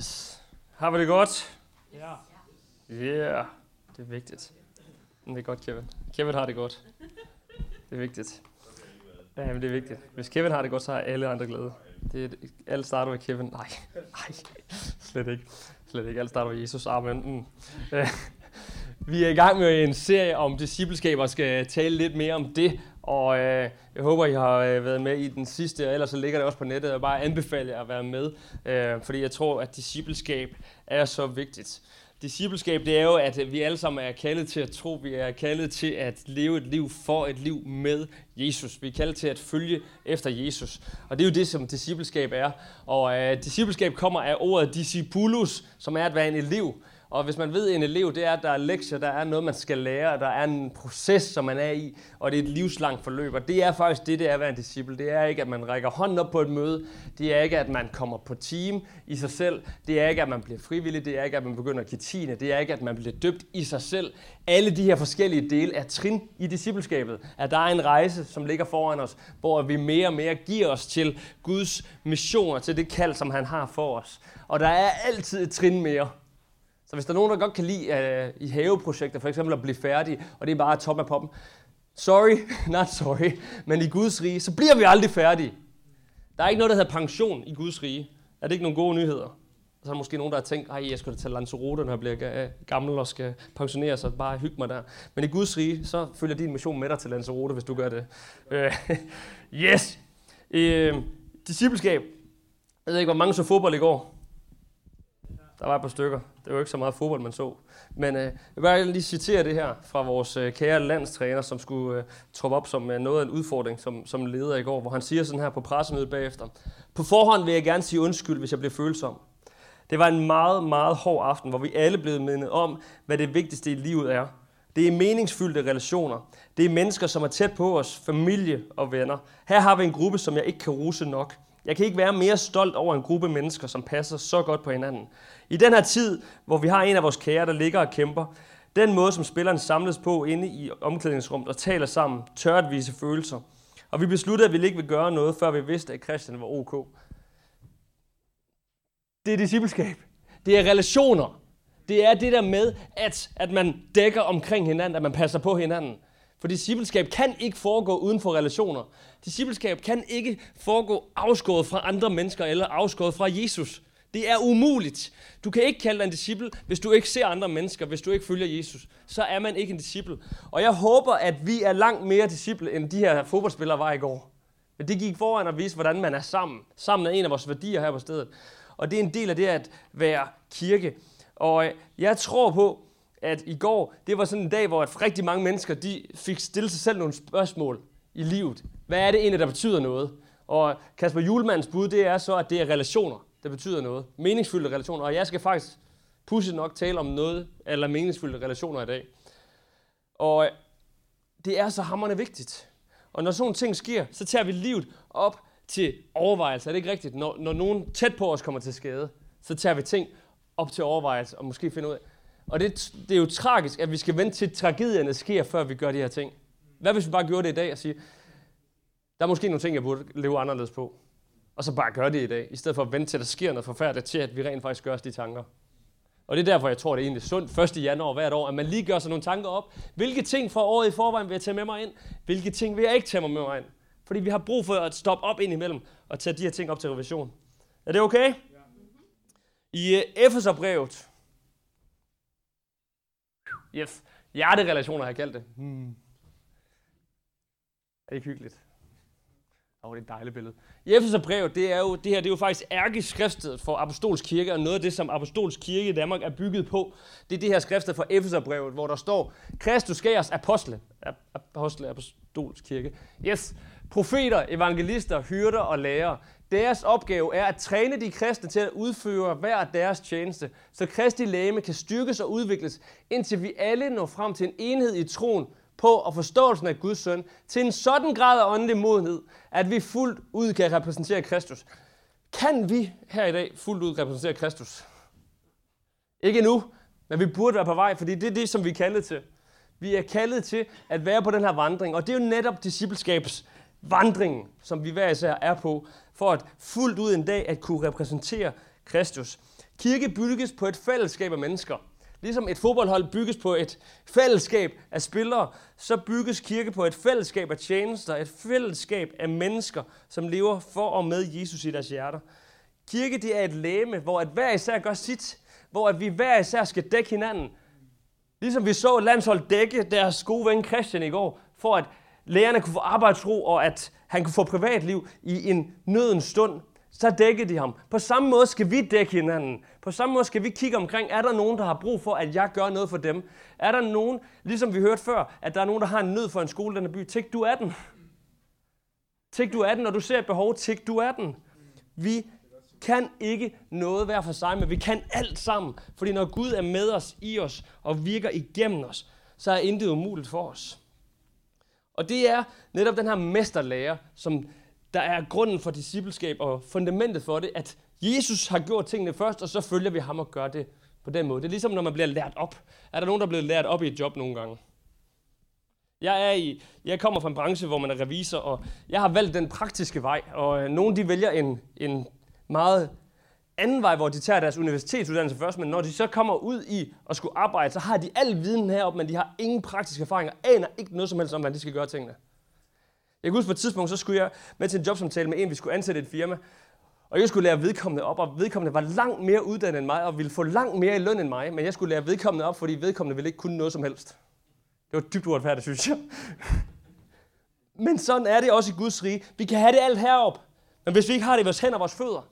Yes. Har vi det godt? Ja. Yeah. Det er vigtigt. Det er godt, Kevin. Kevin har det godt. Det er vigtigt. Ja, men det er vigtigt. Hvis Kevin har det godt, så har alle andre glæde. Det er, alle starter med Kevin. Nej, nej, slet ikke. Slet ikke. Alle starter med Jesus. Amen. Mm. Vi er i gang med en serie om discipleskab og skal tale lidt mere om det. Og øh, jeg håber, I har øh, været med i den sidste, og ellers så ligger det også på nettet. og bare anbefale jer at være med, øh, fordi jeg tror, at discipleskab er så vigtigt. Discipleskab, det er jo, at vi alle sammen er kaldet til at tro. Vi er kaldet til at leve et liv for et liv med Jesus. Vi er kaldet til at følge efter Jesus. Og det er jo det, som discipleskab er. Og øh, discipleskab kommer af ordet discipulus, som er at være en elev. Og hvis man ved, at en elev, det er, at der er lektier, der er noget, man skal lære, der er en proces, som man er i, og det er et livslangt forløb. Og det er faktisk det, det er at være en disciple. Det er ikke, at man rækker hånden op på et møde. Det er ikke, at man kommer på team i sig selv. Det er ikke, at man bliver frivillig. Det er ikke, at man begynder at give tiende. Det er ikke, at man bliver døbt i sig selv. Alle de her forskellige dele er trin i discipleskabet. At der er en rejse, som ligger foran os, hvor vi mere og mere giver os til Guds missioner, til det kald, som han har for os. Og der er altid et trin mere. Så hvis der er nogen, der godt kan lide uh, i haveprojekter, for eksempel at blive færdig, og det er bare top af poppen, sorry, not sorry, men i Guds rige, så bliver vi aldrig færdige. Der er ikke noget, der hedder pension i Guds rige. Er det ikke nogle gode nyheder? Så er der måske nogen, der har tænkt, at jeg skal til Lanzarote, når jeg bliver øh, gammel og skal pensionere så bare hygge mig der. Men i Guds rige, så følger din mission med dig til Lanzarote, hvis du gør det. Uh, yes! Uh, discipleskab. Jeg ved ikke, hvor mange så fodbold i går. Der var et par stykker. Det var ikke så meget fodbold, man så. Men øh, jeg vil bare lige citere det her fra vores øh, kære landstræner, som skulle øh, troppe op som øh, noget af en udfordring som, som leder i går, hvor han siger sådan her på pressemødet bagefter. På forhånd vil jeg gerne sige undskyld, hvis jeg bliver følsom. Det var en meget, meget hård aften, hvor vi alle blev mindet om, hvad det vigtigste i livet er. Det er meningsfyldte relationer. Det er mennesker, som er tæt på os, familie og venner. Her har vi en gruppe, som jeg ikke kan ruse nok. Jeg kan ikke være mere stolt over en gruppe mennesker, som passer så godt på hinanden. I den her tid, hvor vi har en af vores kære, der ligger og kæmper, den måde, som spillerne samles på inde i omklædningsrummet og taler sammen, tør at vise følelser. Og vi besluttede, at vi ikke vil gøre noget, før vi vidste, at Christian var ok. Det er discipleskab. Det er relationer. Det er det der med, at, at man dækker omkring hinanden, at man passer på hinanden. For discipleskab kan ikke foregå uden for relationer. Discipleskab kan ikke foregå afskåret fra andre mennesker eller afskåret fra Jesus. Det er umuligt. Du kan ikke kalde dig en disciple, hvis du ikke ser andre mennesker, hvis du ikke følger Jesus. Så er man ikke en disciple. Og jeg håber, at vi er langt mere disciple, end de her fodboldspillere var i går. Men det gik foran at vise, hvordan man er sammen. Sammen er en af vores værdier her på stedet. Og det er en del af det at være kirke. Og jeg tror på, at i går, det var sådan en dag, hvor at rigtig mange mennesker de fik stillet sig selv nogle spørgsmål i livet. Hvad er det egentlig, der betyder noget? Og Kasper Julemands bud, det er så, at det er relationer, der betyder noget. Meningsfyldte relationer. Og jeg skal faktisk pusse nok tale om noget, eller meningsfyldte relationer i dag. Og øh, det er så hammerne vigtigt. Og når sådan ting sker, så tager vi livet op til overvejelse. Er det ikke rigtigt? Når, når nogen tæt på os kommer til skade, så tager vi ting op til overvejelse og måske finde ud af, og det, det er jo tragisk, at vi skal vente til tragedierne sker, før vi gør de her ting. Hvad hvis vi bare gjorde det i dag og sige, der er måske nogle ting, jeg burde leve anderledes på. Og så bare gøre det i dag, i stedet for at vente til, at der sker noget forfærdeligt, til at vi rent faktisk gør os de tanker. Og det er derfor, jeg tror, det er egentlig sundt 1. januar hvert år, at man lige gør sig nogle tanker op. Hvilke ting fra året i forvejen vil jeg tage med mig ind? Hvilke ting vil jeg ikke tage med mig ind? Fordi vi har brug for at stoppe op ind imellem og tage de her ting op til revision. Er det okay? I uh, Efeserbrevet, Yes. Hjerterelationer har jeg kaldt det. Hmm. Er det ikke hyggeligt? Åh, oh, det er et dejligt billede. I Efeserbrevet, det er jo, det her det er jo faktisk ærkeskriftet for Apostolsk Kirke, og noget af det, som Apostolsk Kirke i Danmark er bygget på, det er det her skriftet fra Efeserbrevet, hvor der står, Kristus skæres apostle, apostle, Apostolsk Kirke. Yes, profeter, evangelister, hyrder og lærere. Deres opgave er at træne de kristne til at udføre hver deres tjeneste, så Kristi læme kan styrkes og udvikles, indtil vi alle når frem til en enhed i troen på og forståelsen af Guds søn, til en sådan grad af åndelig modenhed, at vi fuldt ud kan repræsentere Kristus. Kan vi her i dag fuldt ud repræsentere Kristus? Ikke nu, men vi burde være på vej, fordi det er det, som vi er kaldet til. Vi er kaldet til at være på den her vandring, og det er jo netop discipleskabets vandringen, som vi hver især er på, for at fuldt ud en dag at kunne repræsentere Kristus. Kirke bygges på et fællesskab af mennesker. Ligesom et fodboldhold bygges på et fællesskab af spillere, så bygges kirke på et fællesskab af tjenester, et fællesskab af mennesker, som lever for og med Jesus i deres hjerter. Kirke det er et læme, hvor at hver især gør sit, hvor at vi hver især skal dække hinanden. Ligesom vi så landshold dække deres gode ven Christian i går, for at lægerne kunne få arbejdsro, og at han kunne få privatliv i en nødens stund, så dækkede de ham. På samme måde skal vi dække hinanden. På samme måde skal vi kigge omkring, er der nogen, der har brug for, at jeg gør noget for dem? Er der nogen, ligesom vi hørte før, at der er nogen, der har en nød for en skole i denne by? Tæk, du er den. Tæk, du er den, når du ser et behov. tæk, du er den. Vi kan ikke noget hver for sig, men vi kan alt sammen. Fordi når Gud er med os, i os og virker igennem os, så er intet umuligt for os. Og det er netop den her mesterlærer, som der er grunden for discipleskab og fundamentet for det, at Jesus har gjort tingene først, og så følger vi ham og gør det på den måde. Det er ligesom, når man bliver lært op. Er der nogen, der er blevet lært op i et job nogle gange? Jeg, er i, jeg kommer fra en branche, hvor man er revisor, og jeg har valgt den praktiske vej, og øh, nogle de vælger en, en meget anden vej, hvor de tager deres universitetsuddannelse først, men når de så kommer ud i at skulle arbejde, så har de al viden heroppe, men de har ingen praktiske erfaringer, aner ikke noget som helst om, hvordan de skal gøre tingene. Jeg kan huske på et tidspunkt, så skulle jeg med til en jobsamtale med en, vi skulle ansætte et firma, og jeg skulle lære vedkommende op, og vedkommende var langt mere uddannet end mig, og ville få langt mere i løn end mig, men jeg skulle lære vedkommende op, fordi vedkommende ville ikke kunne noget som helst. Det var dybt uretfærdigt, synes jeg. men sådan er det også i Guds rige. Vi kan have det alt herop, men hvis vi ikke har det i vores hænder og vores fødder,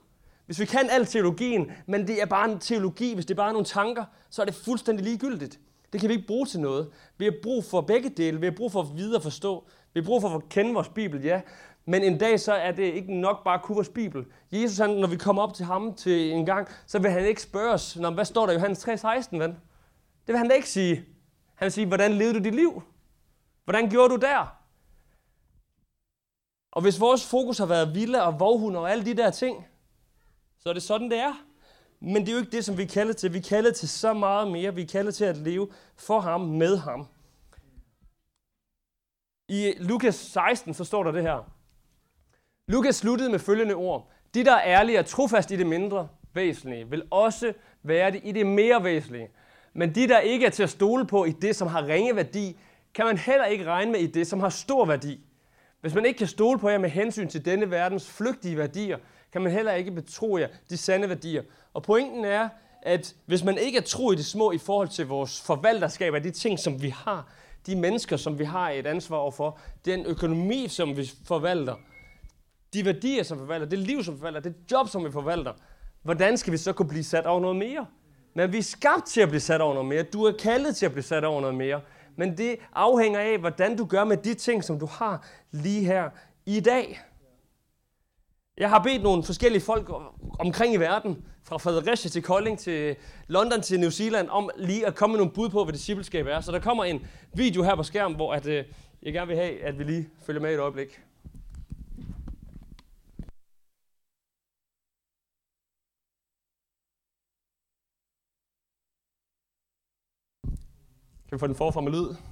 hvis vi kan al teologien, men det er bare en teologi, hvis det er bare nogle tanker, så er det fuldstændig ligegyldigt. Det kan vi ikke bruge til noget. Vi har brug for begge dele. Vi har brug for at vide og forstå. Vi har brug for at kende vores Bibel, ja. Men en dag så er det ikke nok bare at kunne vores Bibel. Jesus, han, når vi kommer op til ham til en gang, så vil han ikke spørge os, Nå, hvad står der i Johannes 3,16, ven? Det vil han da ikke sige. Han vil sige, hvordan levede du dit liv? Hvordan gjorde du der? Og hvis vores fokus har været vilde og vovhund og alle de der ting, så er det sådan, det er. Men det er jo ikke det, som vi kalder til. Vi kalder til så meget mere. Vi kalder til at leve for ham, med ham. I Lukas 16, så står der det her. Lukas sluttede med følgende ord. De, der er ærlige og trofast i det mindre væsentlige, vil også være det i det mere væsentlige. Men de, der ikke er til at stole på i det, som har ringe værdi, kan man heller ikke regne med i det, som har stor værdi. Hvis man ikke kan stole på jer med hensyn til denne verdens flygtige værdier, kan man heller ikke betro jer de sande værdier. Og pointen er, at hvis man ikke er tro i det små i forhold til vores forvalterskab af de ting, som vi har, de mennesker, som vi har et ansvar overfor, den økonomi, som vi forvalter, de værdier, som vi forvalter, det liv, som vi forvalter, det job, som vi forvalter, hvordan skal vi så kunne blive sat over noget mere? Men vi er skabt til at blive sat over noget mere. Du er kaldet til at blive sat over noget mere. Men det afhænger af, hvordan du gør med de ting, som du har lige her i dag. Jeg har bedt nogle forskellige folk omkring i verden, fra Fredericia til Kolding til London til New Zealand, om lige at komme med nogle bud på, hvad discipleskab er. Så der kommer en video her på skærmen, hvor at, øh, jeg gerne vil have, at vi lige følger med et øjeblik. Kan vi få den forfra med lyd?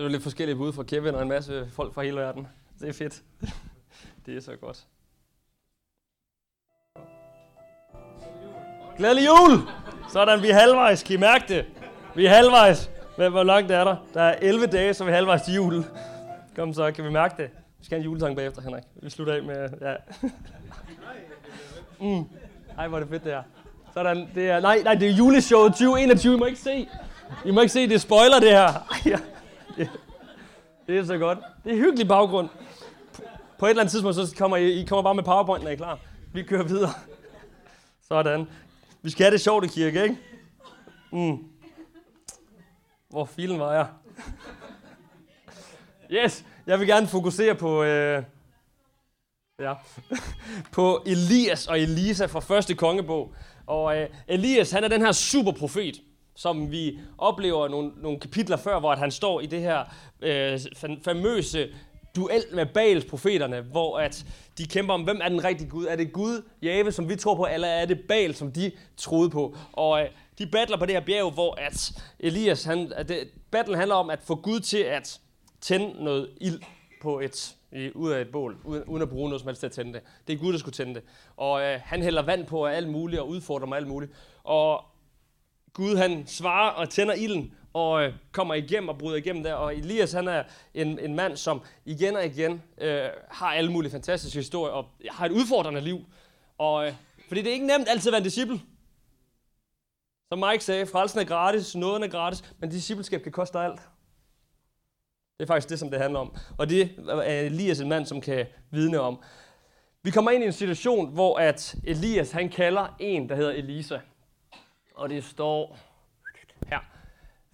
Det er lidt forskellige bud fra Kevin og en masse folk fra hele verden. Det er fedt. Det er så godt. Glædelig jul! Sådan, vi er halvvejs. Kan I mærke det? Vi er halvvejs. Hvor langt er der? Der er 11 dage, så vi er halvvejs til jul. Kom så, kan vi mærke det? Vi skal have en julesang bagefter, Henrik. Vi slutter af med... Ja. mm. Ej, hvor er det fedt, det her. Sådan, det er... Nej, nej, det er juleshowet 2021. I må ikke se. I må ikke se, det spoiler det her. Ej, ja det, det er så godt. Det er hyggelig baggrund. På et eller andet tidspunkt, så kommer I, I kommer bare med powerpoint, når I er klar. Vi kører videre. Sådan. Vi skal have det sjovt i kirke, ikke? Mm. Hvor filen var jeg? Yes, jeg vil gerne fokusere på, øh, ja, på Elias og Elisa fra første kongebog. Og øh, Elias, han er den her superprofet, som vi oplever nogle, nogle kapitler før, hvor at han står i det her øh, famøse duel med Baals profeterne, hvor at de kæmper om, hvem er den rigtige Gud? Er det Gud, Jave, som vi tror på, eller er det Baal, som de troede på? Og øh, de battler på det her bjerg, hvor at Elias, han, at det, battlen handler om at få Gud til at tænde noget ild på et, i, ud af et bål, uden, uden at bruge noget som helst til at tænde det. Det er Gud, der skulle tænde det. Og øh, han hælder vand på og alt muligt og udfordrer mig alt muligt. Og Gud han svarer og tænder ilden og øh, kommer igennem og bryder igennem der. Og Elias han er en, en mand, som igen og igen øh, har alle mulige fantastiske historier og har et udfordrende liv. Og, øh, fordi det er ikke nemt altid at være en disciple. Som Mike sagde, frelsen er gratis, nåden er gratis, men discipleskab kan koste alt. Det er faktisk det, som det handler om. Og det er Elias en mand, som kan vidne om. Vi kommer ind i en situation, hvor at Elias han kalder en, der hedder Elisa. Og det står her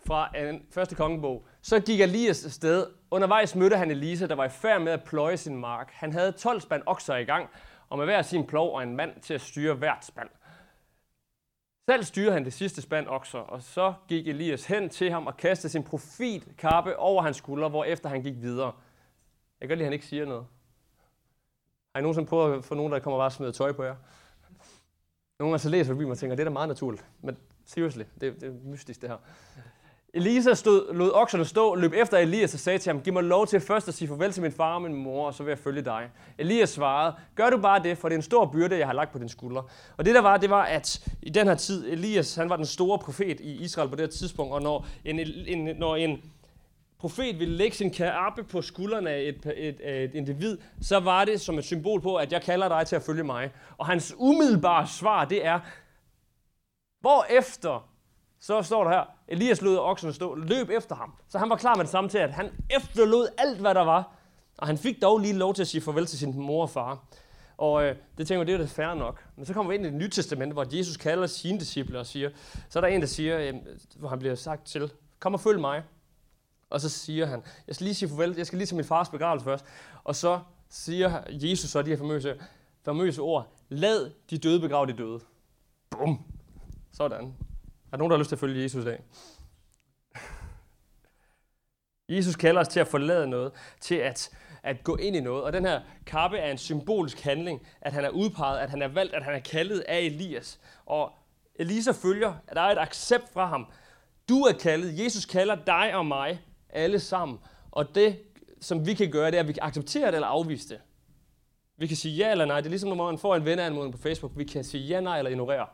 fra en første kongebog. Så gik Elias sted. Undervejs mødte han Elisa, der var i færd med at pløje sin mark. Han havde 12 spand okser i gang, og med hver sin plov og en mand til at styre hvert spand. Selv styrede han det sidste spand okser, og så gik Elias hen til ham og kastede sin profitkappe over hans skulder, hvor efter han gik videre. Jeg kan godt lide, at han ikke siger noget. Har I nogensinde prøvet at få nogen, der kommer bare smider tøj på jer? Nogle gange så læser vi og tænker, det er da meget naturligt. Men seriously, det, det er mystisk det her. Elisa stod, lod okserne stå, løb efter Elias og sagde til ham, giv mig lov til først at sige farvel til min far og min mor, og så vil jeg følge dig. Elias svarede, gør du bare det, for det er en stor byrde, jeg har lagt på din skulder. Og det der var, det var, at i den her tid, Elias, han var den store profet i Israel på det her tidspunkt, og når en, en, når en profet ville lægge sin kappe på skuldrene af et, et, et, et individ, så var det som et symbol på, at jeg kalder dig til at følge mig. Og hans umiddelbare svar, det er, hvor efter så står der her, Elias lod oksen stå, løb efter ham. Så han var klar med det samme til, at han efterlod alt, hvad der var. Og han fik dog lige lov til at sige farvel til sin mor og far. Og øh, det tænker jeg, det er det færre nok. Men så kommer vi ind i det nye testament, hvor Jesus kalder sine disciple og siger, så er der en, der siger, øh, hvor han bliver sagt til, kom og følg mig. Og så siger han, jeg skal lige sige farvel, jeg skal lige til min fars begravelse først. Og så siger Jesus så de her famøse, famøse ord, lad de døde begrave de døde. Bum. Sådan. Er der nogen, der har lyst til at følge Jesus i dag? Jesus kalder os til at forlade noget, til at, at gå ind i noget. Og den her kappe er en symbolisk handling, at han er udpeget, at han er valgt, at han er kaldet af Elias. Og Elisa følger, at der er et accept fra ham. Du er kaldet, Jesus kalder dig og mig alle sammen. Og det, som vi kan gøre, det er, at vi kan acceptere det eller afvise det. Vi kan sige ja eller nej. Det er ligesom, når man får en venneanmodning på Facebook. Vi kan sige ja, nej eller ignorere.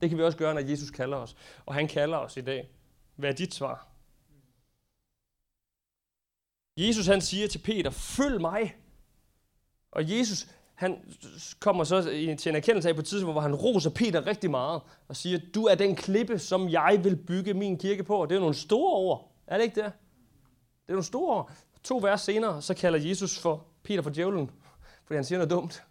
Det kan vi også gøre, når Jesus kalder os. Og han kalder os i dag. Hvad er dit svar? Jesus han siger til Peter, følg mig. Og Jesus han kommer så til en erkendelse af på et tidspunkt, hvor han roser Peter rigtig meget og siger, du er den klippe, som jeg vil bygge min kirke på. Og det er nogle store ord. Er det ikke det? Det er nogle store ord. To vers senere, så kalder Jesus for Peter for djævlen, fordi han siger noget dumt.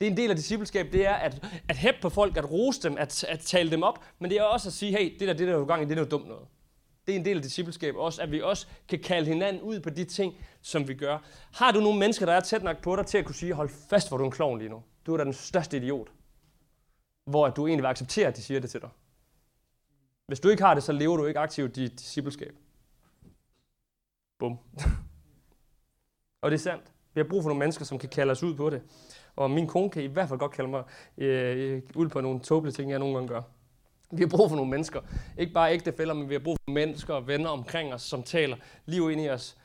Det er en del af discipleskab, det er at, at hæppe på folk, at rose dem, at, at tale dem op, men det er også at sige, hey, det der, det der er gang i, det er noget dumt noget. Det er en del af discipleskab også, at vi også kan kalde hinanden ud på de ting, som vi gør. Har du nogle mennesker, der er tæt nok på dig til at kunne sige, hold fast, hvor du er en klovn lige nu. Du er da den største idiot. Hvor du egentlig vil acceptere, at de siger det til dig. Hvis du ikke har det, så lever du ikke aktivt dit discipleskab. Bum. og det er sandt. Vi har brug for nogle mennesker, som kan kalde os ud på det. Og min kone kan i hvert fald godt kalde mig øh, ud på nogle tåbelige ting, jeg nogle gange gør. Vi har brug for nogle mennesker. Ikke bare ægtefælder, men vi har brug for mennesker og venner omkring os, som taler liv ind i os.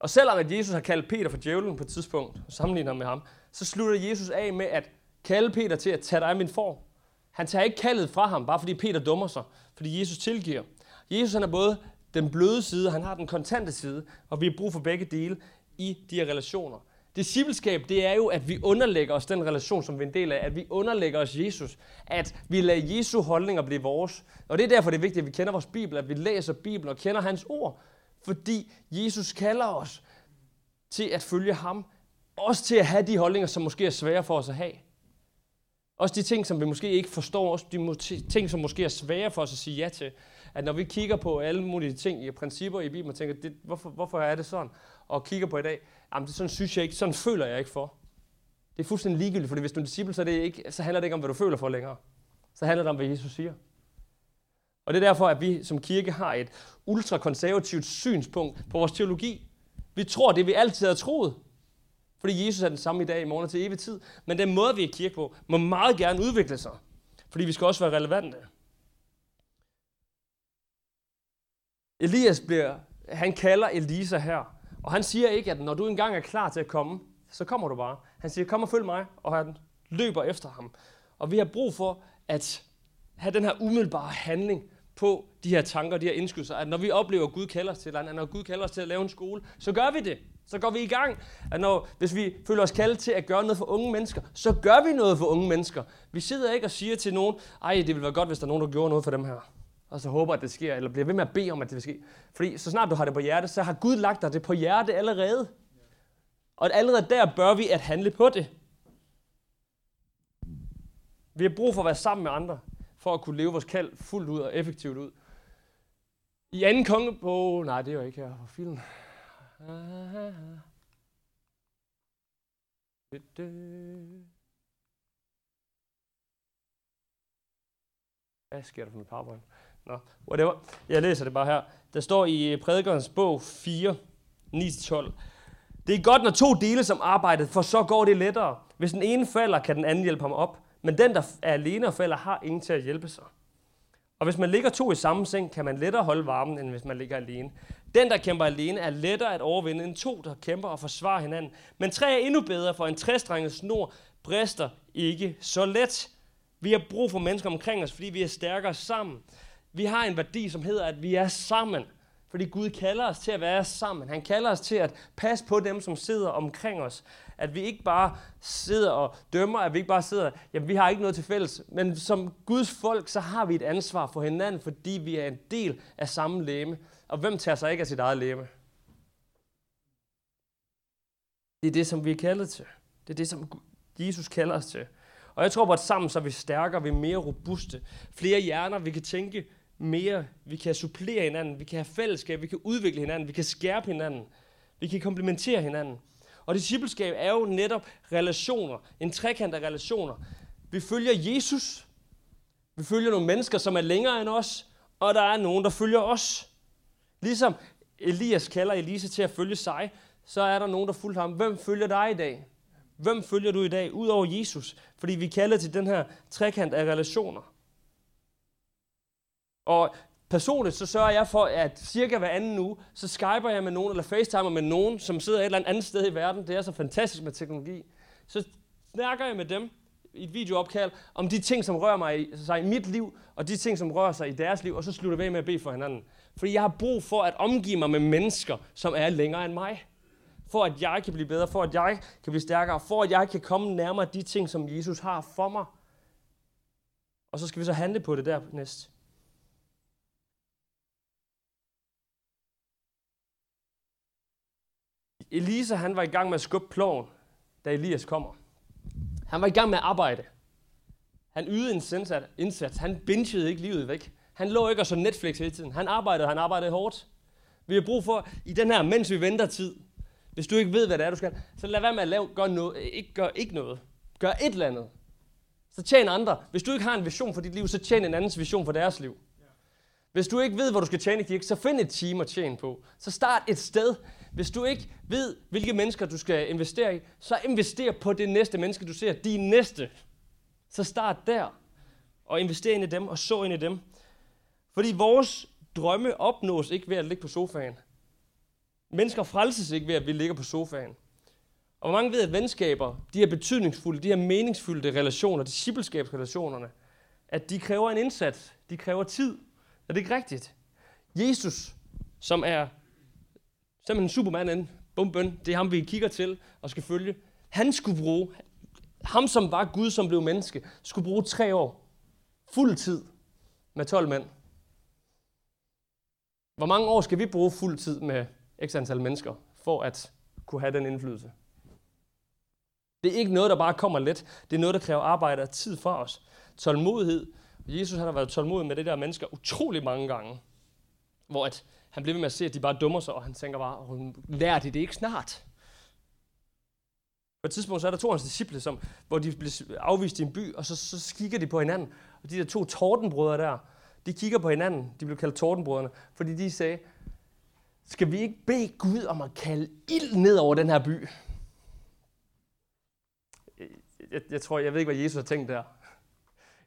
Og selvom at Jesus har kaldt Peter for djævlen på et tidspunkt, og sammenligner med ham, så slutter Jesus af med at kalde Peter til at tage dig min form. Han tager ikke kaldet fra ham, bare fordi Peter dummer sig, fordi Jesus tilgiver. Jesus han er både den bløde side, han har den kontante side, og vi har brug for begge dele i de her relationer. Discipleskab, det er jo, at vi underlægger os den relation, som vi er en del af, at vi underlægger os Jesus, at vi lader Jesu holdninger blive vores. Og det er derfor, det er vigtigt, at vi kender vores Bibel, at vi læser Bibelen og kender hans ord, fordi Jesus kalder os til at følge ham, også til at have de holdninger, som måske er svære for os at have. Også de ting, som vi måske ikke forstår, også de ting, som måske er svære for os at sige ja til. At når vi kigger på alle mulige ting i principper i Bibelen, og tænker, det, hvorfor, hvorfor er det sådan? Og kigger på i dag, jamen det sådan synes jeg ikke, sådan føler jeg ikke for. Det er fuldstændig ligegyldigt, fordi hvis du er en disciple, så, er det ikke, så handler det ikke om, hvad du føler for længere. Så handler det om, hvad Jesus siger. Og det er derfor, at vi som kirke har et ultrakonservativt synspunkt på vores teologi. Vi tror det, vi altid har troet. Fordi Jesus er den samme i dag, i morgen og til evig tid. Men den måde, vi er kirke på, må meget gerne udvikle sig. Fordi vi skal også være relevante. Elias bliver, han kalder Elisa her. Og han siger ikke, at når du engang er klar til at komme, så kommer du bare. Han siger, kom og følg mig, og han løber efter ham. Og vi har brug for at have den her umiddelbare handling på de her tanker, de her indskydelser, at når vi oplever, at Gud kalder os til at når Gud kalder os til at lave en skole, så gør vi det. Så går vi i gang. At når, hvis vi føler os kaldet til at gøre noget for unge mennesker, så gør vi noget for unge mennesker. Vi sidder ikke og siger til nogen, ej, det ville være godt, hvis der er nogen, der gjorde noget for dem her. Og så håber, at det sker, eller bliver ved med at bede om, at det vil ske. Fordi så snart du har det på hjerte, så har Gud lagt dig det på hjerte allerede. Og allerede der bør vi at handle på det. Vi har brug for at være sammen med andre, for at kunne leve vores kald fuldt ud og effektivt ud. I anden kongebog, nej, det er jo ikke her for filmen. Hvad sker der for mit PowerPoint? Nå, whatever. Jeg læser det bare her. Der står i øh, prædikernes bog 4, 9-12. Det er godt, når to dele som arbejdet, for så går det lettere. Hvis den ene falder, kan den anden hjælpe ham op. Men den, der er alene og falder, har ingen til at hjælpe sig. Og hvis man ligger to i samme seng, kan man lettere holde varmen, end hvis man ligger alene. Den, der kæmper alene, er lettere at overvinde end to, der kæmper og forsvarer hinanden. Men tre er endnu bedre, for en træstrenget snor brister ikke så let. Vi har brug for mennesker omkring os, fordi vi er stærkere sammen. Vi har en værdi, som hedder, at vi er sammen. Fordi Gud kalder os til at være sammen. Han kalder os til at passe på dem, som sidder omkring os. At vi ikke bare sidder og dømmer, at vi ikke bare sidder, jamen vi har ikke noget til fælles. Men som Guds folk, så har vi et ansvar for hinanden, fordi vi er en del af samme læme. Og hvem tager sig ikke af sit eget læme? Det er det, som vi er kaldet til. Det er det, som Jesus kalder os til. Og jeg tror at sammen så er vi stærkere, vi er mere robuste. Flere hjerner, vi kan tænke mere, vi kan supplere hinanden, vi kan have fællesskab, vi kan udvikle hinanden, vi kan skærpe hinanden, vi kan komplementere hinanden. Og discipleskab er jo netop relationer, en trekant af relationer. Vi følger Jesus, vi følger nogle mennesker, som er længere end os, og der er nogen, der følger os. Ligesom Elias kalder Elise til at følge sig, så er der nogen, der fulgte ham. Hvem følger dig i dag? Hvem følger du i dag, udover Jesus? Fordi vi kalder til den her trekant af relationer. Og personligt så sørger jeg for, at cirka hver anden uge, så skyper jeg med nogen, eller facetimer med nogen, som sidder et eller andet sted i verden. Det er så fantastisk med teknologi. Så snakker jeg med dem i et videoopkald om de ting, som rører mig i, sig i mit liv, og de ting, som rører sig i deres liv, og så slutter vi med at bede for hinanden. Fordi jeg har brug for at omgive mig med mennesker, som er længere end mig. For at jeg kan blive bedre, for at jeg kan blive stærkere, for at jeg kan komme nærmere de ting, som Jesus har for mig. Og så skal vi så handle på det der Elisa han var i gang med at skubbe ploven, da Elias kommer. Han var i gang med at arbejde. Han ydede en indsats. Han bingede ikke livet væk. Han lå ikke og så Netflix hele tiden. Han arbejdede, han arbejdede hårdt. Vi har brug for, i den her, mens vi venter tid, hvis du ikke ved, hvad det er, du skal, så lad være med at lave, gør noget, ikke gør ikke noget. Gør et eller andet. Så tjen andre. Hvis du ikke har en vision for dit liv, så tjen en andens vision for deres liv. Hvis du ikke ved, hvor du skal tjene i kirke, så find et team at tjene på. Så start et sted. Hvis du ikke ved, hvilke mennesker du skal investere i, så invester på det næste menneske, du ser. De næste. Så start der. Og invester ind i dem, og så ind i dem. Fordi vores drømme opnås ikke ved at ligge på sofaen. Mennesker frelses ikke ved, at vi ligger på sofaen. Og hvor mange ved, at venskaber, de her betydningsfulde, de her meningsfulde relationer, discipleskabsrelationerne, at de kræver en indsats, de kræver tid. Er det ikke rigtigt? Jesus, som er simpelthen superman, bum bøn, det er ham, vi kigger til og skal følge. Han skulle bruge, ham som var Gud, som blev menneske, skulle bruge tre år, fuld tid, med 12 mænd. Hvor mange år skal vi bruge fuld tid med x antal mennesker, for at kunne have den indflydelse? Det er ikke noget, der bare kommer let. Det er noget, der kræver arbejde og tid for os. Tålmodighed. Jesus han har været tålmodig med det der mennesker utrolig mange gange. Hvor at han bliver ved med at se, at de bare dummer sig, og han tænker bare, lærer de det ikke snart? På et tidspunkt så er der to af hans disciple, som, hvor de bliver afvist i en by, og så, så kigger de på hinanden. Og de der to tordenbrødre der, de kigger på hinanden. De blev kaldt tordenbrødrene, fordi de sagde, skal vi ikke bede Gud om at kalde ild ned over den her by? Øh, jeg, jeg tror, jeg ved ikke, hvad Jesus har tænkt der.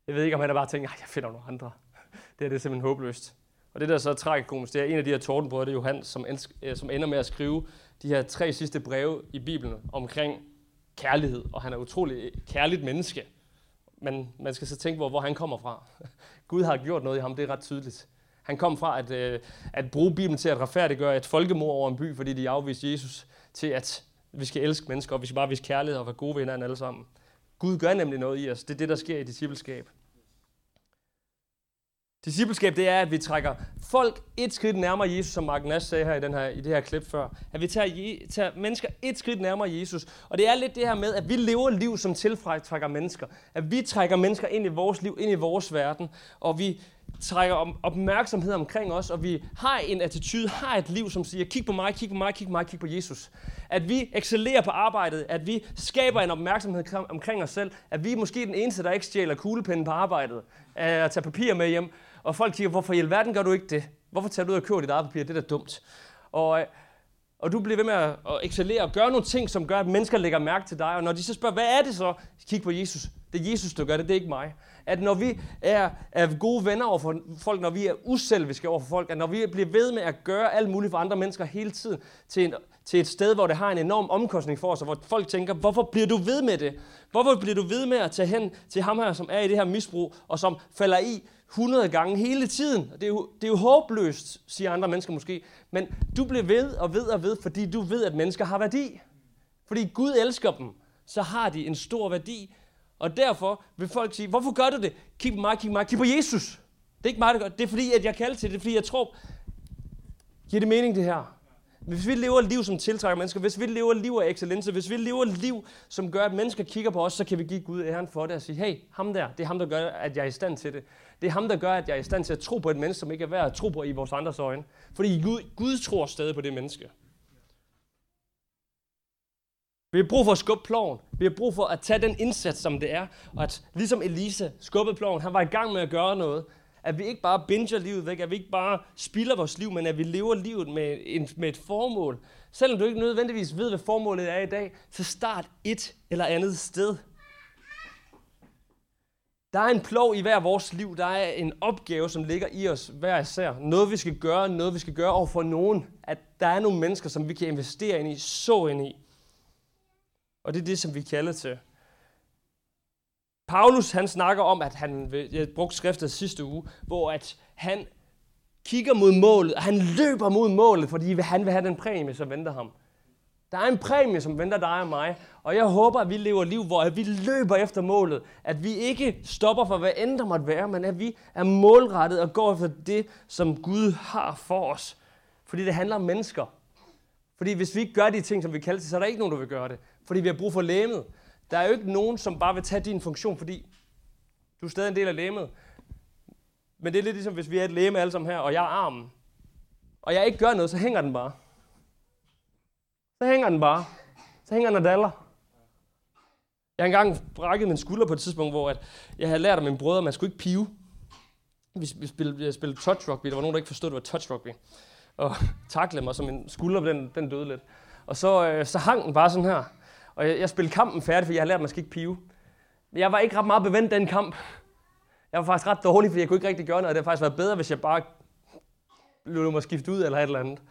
Jeg ved ikke, om han har bare tænkt, at jeg finder nogle andre. Det er det er simpelthen håbløst. Og det der så er tragikomisk, det er en af de her tordenbrødre, det er Johannes, som, øh, som ender med at skrive de her tre sidste breve i Bibelen omkring kærlighed. Og han er utrolig øh, kærligt menneske. Men man skal så tænke på, hvor han kommer fra. Gud har gjort noget i ham, det er ret tydeligt. Han kom fra at, øh, at bruge Bibelen til at retfærdiggøre et folkemord over en by, fordi de afviste Jesus, til at vi skal elske mennesker, og vi skal bare vise kærlighed og være gode ved hinanden alle sammen. Gud gør nemlig noget i os. Det er det, der sker i discipleskab. Discipleskab, det er, at vi trækker folk et skridt nærmere Jesus, som Mark Nash sagde her i, den her, i det her klip før. At vi tager, tager mennesker et skridt nærmere Jesus. Og det er lidt det her med, at vi lever liv, som tiltrækker mennesker. At vi trækker mennesker ind i vores liv, ind i vores verden. Og vi trækker opmærksomhed omkring os, og vi har en attitude, har et liv, som siger, kig på mig, kig på mig, kig på mig, kig på Jesus. At vi excellerer på arbejdet, at vi skaber en opmærksomhed omkring os selv, at vi er måske den eneste, der ikke stjæler kuglepinden på arbejdet, øh, at tage papir med hjem, og folk siger, hvorfor i alverden gør du ikke det? Hvorfor tager du ud og køber dit eget papir? Det er da dumt. Og, øh, og du bliver ved med at, at excellere og gøre nogle ting, som gør, at mennesker lægger mærke til dig. Og når de så spørger, hvad er det så? Kig på Jesus. Det er Jesus, der gør det, det er ikke mig. At når vi er, er gode venner over for folk, når vi er uselviske over for folk, at når vi bliver ved med at gøre alt muligt for andre mennesker hele tiden, til, en, til et sted, hvor det har en enorm omkostning for os, og hvor folk tænker, hvorfor bliver du ved med det? Hvorfor bliver du ved med at tage hen til ham her, som er i det her misbrug, og som falder i 100 gange hele tiden. Det er, jo, det er jo håbløst, siger andre mennesker måske. Men du bliver ved og ved og ved, fordi du ved, at mennesker har værdi. Fordi Gud elsker dem, så har de en stor værdi. Og derfor vil folk sige, hvorfor gør du det? Kig på mig, kig på mig, kig på Jesus. Det er ikke mig, der gør det. Det er fordi, at jeg kalder til det. Det er fordi, jeg tror, giver det mening det her? Hvis vi lever et liv, som tiltrækker mennesker, hvis vi lever et liv af excellence, hvis vi lever et liv, som gør, at mennesker kigger på os, så kan vi give Gud æren for det og sige, hey, ham der, det er ham, der gør, at jeg er i stand til det. Det er ham, der gør, at jeg er i stand til at tro på et menneske, som ikke er værd at tro på i vores andres øjne. Fordi Gud, Gud tror stadig på det menneske. Vi har brug for at skubbe ploven. Vi har brug for at tage den indsats, som det er. Og at ligesom Elise skubbede ploven, han var i gang med at gøre noget. At vi ikke bare binger livet væk, at vi ikke bare spilder vores liv, men at vi lever livet med, en, med et formål. Selvom du ikke nødvendigvis ved, hvad formålet er i dag, så start et eller andet sted. Der er en plov i hver vores liv. Der er en opgave, som ligger i os hver især. Noget, vi skal gøre, noget, vi skal gøre over for nogen. At der er nogle mennesker, som vi kan investere ind i, så ind i. Og det er det, som vi kalder til. Paulus, han snakker om, at han, jeg brugte skriftet sidste uge, hvor at han kigger mod målet, og han løber mod målet, fordi han vil have den præmie, som venter ham. Der er en præmie, som venter dig og mig, og jeg håber, at vi lever liv, hvor vi løber efter målet. At vi ikke stopper for, hvad end der måtte være, men at vi er målrettet og går efter det, som Gud har for os. Fordi det handler om mennesker. Fordi hvis vi ikke gør de ting, som vi kalder til, så er der ikke nogen, der vil gøre det. Fordi vi har brug for læmet. Der er jo ikke nogen, som bare vil tage din funktion, fordi du er stadig en del af læmet. Men det er lidt ligesom, hvis vi er et læme alle sammen her, og jeg er armen. Og jeg ikke gør noget, så hænger den bare. Så hænger den bare. Så hænger den og daller. Jeg har engang brækket min skulder på et tidspunkt, hvor at jeg havde lært af min brødre, at man skulle ikke pive. Vi spillede, spillede touch rugby. Der var nogen, der ikke forstod, det var touch rugby. Og taklede mig, så min skulder den, den døde lidt. Og så, øh, så hang den bare sådan her. Og jeg, jeg spillede kampen færdig, for jeg havde lært, at man skal ikke pive. Men jeg var ikke ret meget bevendt den kamp. Jeg var faktisk ret dårlig, fordi jeg kunne ikke rigtig gøre noget. Det havde faktisk været bedre, hvis jeg bare du må skifte ud eller et eller andet.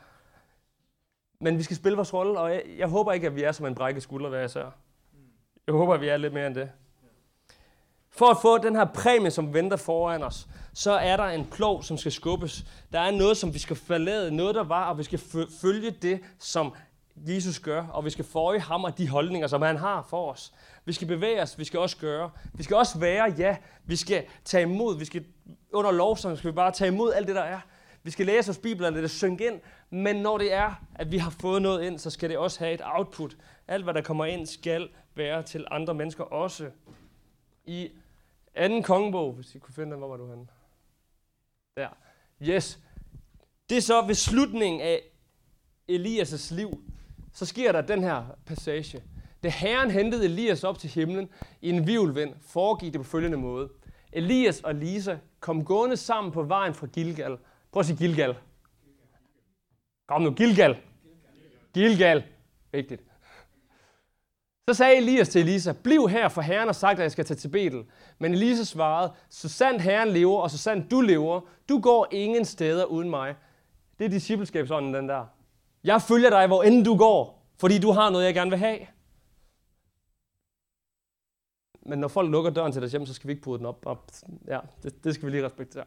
Men vi skal spille vores rolle, og jeg, jeg håber ikke, at vi er som en brækket skulder hver især. Jeg håber, at vi er lidt mere end det. For at få den her præmie, som venter foran os, så er der en plov, som skal skubbes. Der er noget, som vi skal forlade, noget der var, og vi skal følge det, som Jesus gør, og vi skal forøge ham og de holdninger, som han har for os. Vi skal bevæge os, vi skal også gøre. Vi skal også være, ja, vi skal tage imod, vi skal under lovsang skal vi bare tage imod alt det, der er. Vi skal læse os Bibelen, lade det synge ind, men når det er, at vi har fået noget ind, så skal det også have et output. Alt, hvad der kommer ind, skal være til andre mennesker også. I anden kongebog, hvis I kunne finde den, hvor var du henne? Der. Yes. Det er så ved slutningen af Elias' liv, så sker der den her passage. Da Herren hentede Elias op til himlen i en vivlvind, foregik det på følgende måde. Elias og Lisa kom gående sammen på vejen fra Gilgal. Prøv at sige Gilgal. Kom nu, Gilgal. Gilgal. Vigtigt. Så sagde Elias til Elisa, bliv her, for Herren har sagt, at jeg skal tage til Betel. Men Elisa svarede, så sandt Herren lever, og så sandt du lever, du går ingen steder uden mig. Det er discipleskabsånden, den der. Jeg følger dig, hvor end du går, fordi du har noget, jeg gerne vil have. Men når folk lukker døren til deres hjem, så skal vi ikke bryde den op. op. Ja, det, det skal vi lige respektere.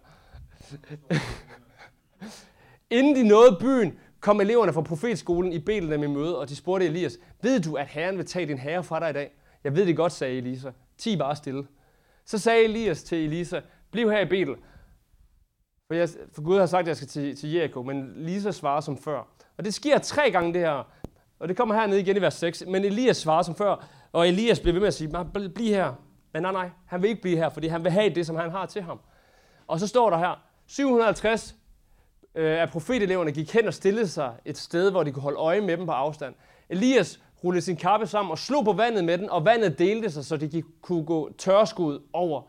Inden de nåede byen, kom eleverne fra profetskolen i Bethlehem i møde, og de spurgte Elias, ved du, at Herren vil tage din herre fra dig i dag? Jeg ved det godt, sagde Elisa. Ti bare stille. Så sagde Elias til Elisa, bliv her i Betel, For, jeg, for Gud har sagt, at jeg skal til, til Jericho, men Elisa svarer som før. Og det sker tre gange det her. Og det kommer hernede igen i vers 6. Men Elias svarer som før, og Elias bliver ved med at sige, bliv her. Men nej, nej, han vil ikke blive her, fordi han vil have det, som han har til ham. Og så står der her, 750 øh, af profeteleverne gik hen og stillede sig et sted, hvor de kunne holde øje med dem på afstand. Elias rullede sin kappe sammen og slog på vandet med den, og vandet delte sig, så de kunne gå tørskud over.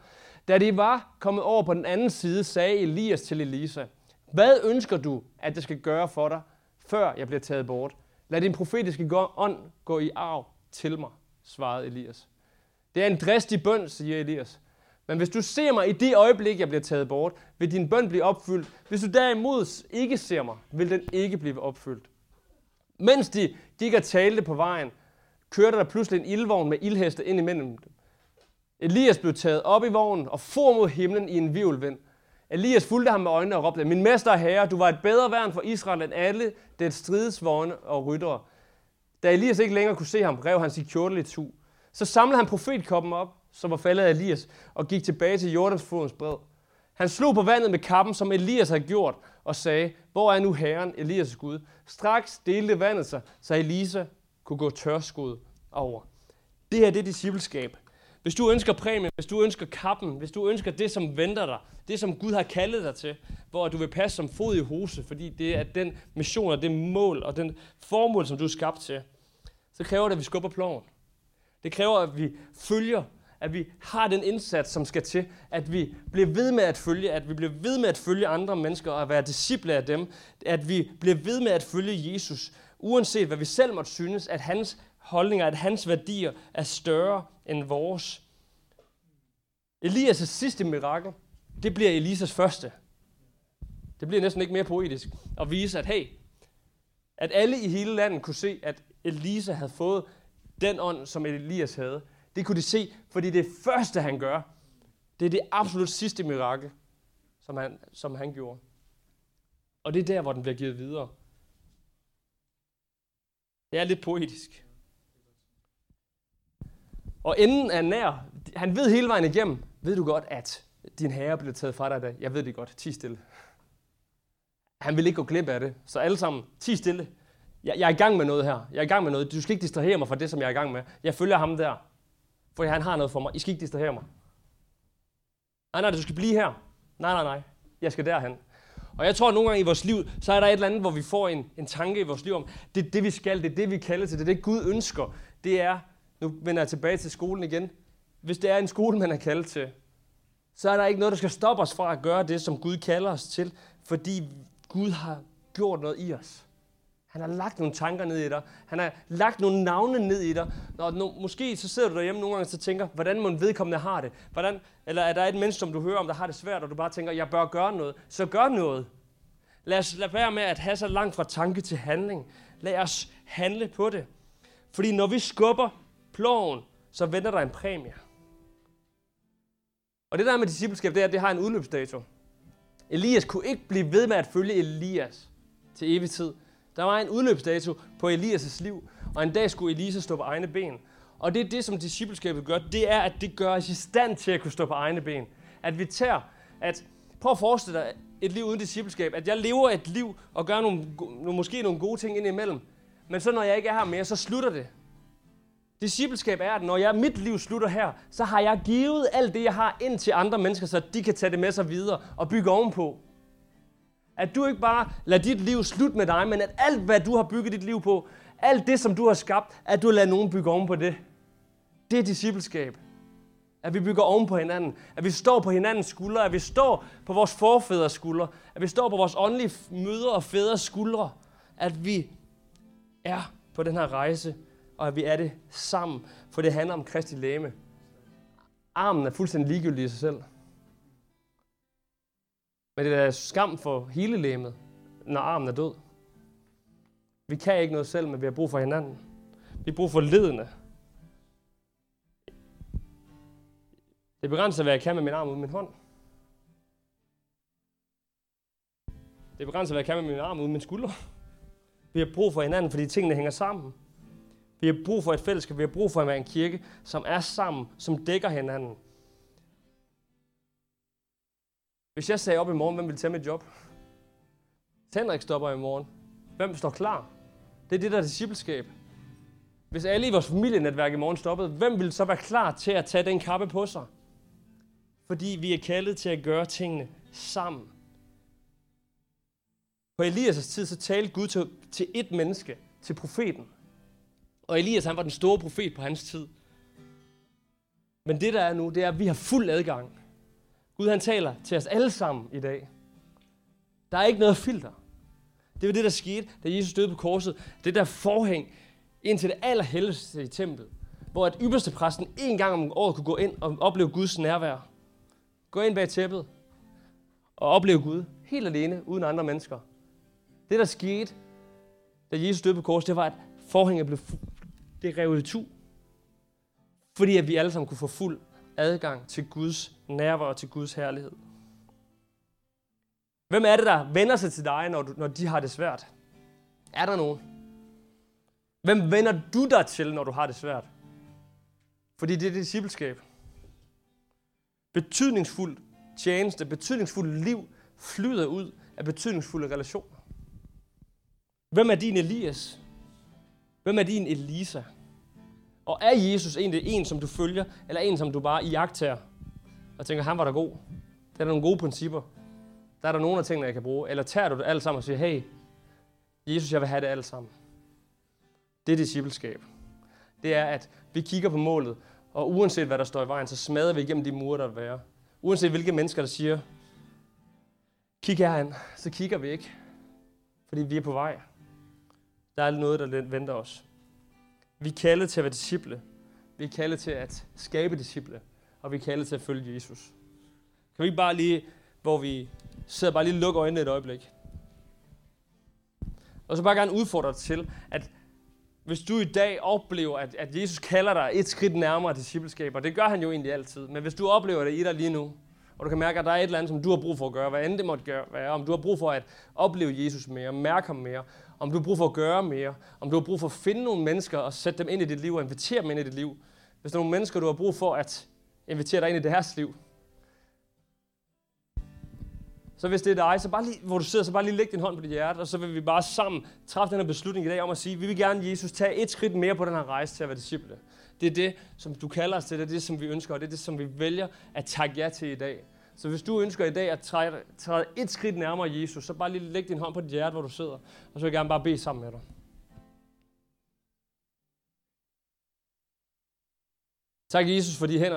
Da de var kommet over på den anden side, sagde Elias til Elisa, hvad ønsker du, at det skal gøre for dig, før jeg bliver taget bort? Lad din profetiske ånd gå i arv til mig, svarede Elias. Det er en dristig bøn, siger Elias. Men hvis du ser mig i det øjeblik, jeg bliver taget bort, vil din bøn blive opfyldt. Hvis du derimod ikke ser mig, vil den ikke blive opfyldt. Mens de gik og talte på vejen, kørte der pludselig en ildvogn med ildheste ind imellem dem. Elias blev taget op i vognen og for mod himlen i en virvelvind. Elias fulgte ham med øjnene og råbte, Min mester og herre, du var et bedre værn for Israel end alle dets stridsvogne og ryttere. Da Elias ikke længere kunne se ham, rev han sit kjortel i tu. Så samlede han profetkoppen op, som var faldet af Elias, og gik tilbage til Jordansflodens bred. Han slog på vandet med kappen, som Elias havde gjort, og sagde, hvor er nu Herren, Elias Gud? Straks delte vandet sig, så Elisa kunne gå tørskud over. Det her det er discipleskab. Hvis du ønsker præmien, hvis du ønsker kappen, hvis du ønsker det, som venter dig, det, som Gud har kaldet dig til, hvor du vil passe som fod i hose, fordi det er den mission og det mål og den formål, som du er skabt til, så kræver det, at vi skubber ploven. Det kræver, at vi følger, at vi har den indsats, som skal til, at vi bliver ved med at følge, at vi bliver ved med at følge andre mennesker og være disciple af dem, at vi bliver ved med at følge Jesus, uanset hvad vi selv måtte synes, at hans holdninger, at hans værdier er større end vores. Elias' sidste mirakel, det bliver Elisas første. Det bliver næsten ikke mere poetisk at vise, at hey, at alle i hele landet kunne se, at Elisa havde fået den ånd, som Elias havde. Det kunne de se, fordi det første, han gør, det er det absolut sidste mirakel, som han, som han gjorde. Og det er der, hvor den bliver givet videre. Det er lidt poetisk. Og enden er nær. Han ved hele vejen igennem. Ved du godt, at din herre bliver taget fra dig i dag? Jeg ved det godt. Ti stille. Han vil ikke gå glip af det. Så alle sammen, ti stille. Jeg, jeg er i gang med noget her. Jeg er i gang med noget. Du skal ikke distrahere mig fra det, som jeg er i gang med. Jeg følger ham der. For han har noget for mig. I skal ikke distrahere mig. Nej, nej, du skal blive her. Nej, nej, nej. Jeg skal derhen. Og jeg tror, at nogle gange i vores liv, så er der et eller andet, hvor vi får en, en tanke i vores liv om, det er det, vi skal, det er det, vi kalder til, det er det, Gud ønsker. Det er, nu vender jeg tilbage til skolen igen. Hvis det er en skole, man er kaldt til, så er der ikke noget, der skal stoppe os fra at gøre det, som Gud kalder os til, fordi Gud har gjort noget i os. Han har lagt nogle tanker ned i dig. Han har lagt nogle navne ned i dig. Og no, måske så sidder du derhjemme nogle gange og tænker, hvordan må en vedkommende har det? Hvordan, eller er der et menneske, som du hører om, der har det svært, og du bare tænker, jeg bør gøre noget. Så gør noget. Lad os lade være med at have så langt fra tanke til handling. Lad os handle på det. Fordi når vi skubber ploven, så venter der en præmie. Og det der med discipleskab, det er, at det har en udløbsdato. Elias kunne ikke blive ved med at følge Elias til evig tid. Der var en udløbsdato på Elias' liv, og en dag skulle Elisa stå på egne ben. Og det er det, som discipleskabet gør, det er, at det gør os i stand til at kunne stå på egne ben. At vi tager, at prøv at forestille dig et liv uden discipleskab, at jeg lever et liv og gør nogle, måske nogle gode ting indimellem, men så når jeg ikke er her mere, så slutter det. Discipleskab er, at når jeg, mit liv slutter her, så har jeg givet alt det, jeg har, ind til andre mennesker, så de kan tage det med sig videre og bygge ovenpå. At du ikke bare lader dit liv slutte med dig, men at alt, hvad du har bygget dit liv på, alt det, som du har skabt, at du lader nogen bygge oven på det. Det er discipleskab. At vi bygger oven på hinanden. At vi står på hinandens skuldre. At vi står på vores forfædres skuldre. At vi står på vores åndelige mødre og fædres skuldre. At vi er på den her rejse, og at vi er det sammen. For det handler om Kristi læme. Armen er fuldstændig ligegyldig i sig selv. Men det er skam for hele læmet, når armen er død. Vi kan ikke noget selv, men vi har brug for hinanden. Vi har brug for ledende. Det begrænser, hvad jeg kan med min arm uden min hånd. Det begrænser, hvad jeg kan med min arm uden min skulder. Vi har brug for hinanden, fordi tingene hænger sammen. Vi har brug for et fællesskab. Vi har brug for at være en kirke, som er sammen, som dækker hinanden. Hvis jeg sagde op i morgen, hvem vil tage mit job? Henrik stopper i morgen. Hvem står klar? Det er det, der er discipleskab. Hvis alle i vores familienetværk i morgen stoppede, hvem vil så være klar til at tage den kappe på sig? Fordi vi er kaldet til at gøre tingene sammen. På Elias' tid, så talte Gud til, til et menneske, til profeten. Og Elias, han var den store profet på hans tid. Men det, der er nu, det er, at vi har fuld adgang. Gud, han taler til os alle sammen i dag. Der er ikke noget filter. Det var det, der skete, da Jesus døde på korset. Det der forhæng ind til det allerhelligste i templet, hvor at ypperste præsten en gang om året kunne gå ind og opleve Guds nærvær. Gå ind bag tæppet og opleve Gud helt alene, uden andre mennesker. Det, der skete, da Jesus døde på korset, det var, at forhænget blev det revet i tu. Fordi at vi alle sammen kunne få fuld adgang til Guds nærvær og til Guds herlighed. Hvem er det, der vender sig til dig, når, du, når de har det svært? Er der nogen? Hvem vender du dig til, når du har det svært? Fordi det er discipleskab. Betydningsfuld tjeneste, betydningsfuldt liv flyder ud af betydningsfulde relationer. Hvem er din Elias? Hvem er din Elisa? Og er Jesus egentlig en, som du følger, eller en, som du bare iagtager og tænker, han var der god? Der er der nogle gode principper. Der er der nogle af tingene, jeg kan bruge. Eller tager du det alt sammen og siger, hey, Jesus, jeg vil have det alt sammen. Det er discipleskab. Det er, at vi kigger på målet, og uanset hvad der står i vejen, så smadrer vi igennem de mure, der vil være. Uanset hvilke mennesker, der siger, kig herhen, så kigger vi ikke. Fordi vi er på vej. Der er noget, der venter os. Vi er kaldet til at være disciple. Vi er kaldet til at skabe disciple. Og vi er kaldet til at følge Jesus. Kan vi ikke bare lige, hvor vi sidder bare lige lukke øjnene et øjeblik. Og så bare gerne udfordre dig til, at hvis du i dag oplever, at, at Jesus kalder dig et skridt nærmere discipleskab, og det gør han jo egentlig altid, men hvis du oplever det i dig lige nu, og du kan mærke, at der er et eller andet, som du har brug for at gøre, hvad end det måtte gøre, være, om du har brug for at opleve Jesus mere, mærke ham mere, om du har brug for at gøre mere, om du har brug for at finde nogle mennesker og sætte dem ind i dit liv og invitere dem ind i dit liv. Hvis der er nogle mennesker, du har brug for at invitere dig ind i deres liv, så hvis det er dig, så bare lige, hvor du sidder, så bare lige læg din hånd på dit hjerte, og så vil vi bare sammen træffe den her beslutning i dag om at sige, vi vil gerne, Jesus, tage et skridt mere på den her rejse til at være disciple. Det er det, som du kalder os til, det er det, som vi ønsker, og det er det, som vi vælger at takke ja til i dag. Så hvis du ønsker i dag at træde, træde et skridt nærmere Jesus, så bare lige læg din hånd på dit hjerte, hvor du sidder, og så vil jeg gerne bare bede sammen med dig. Tak Jesus for de hænder,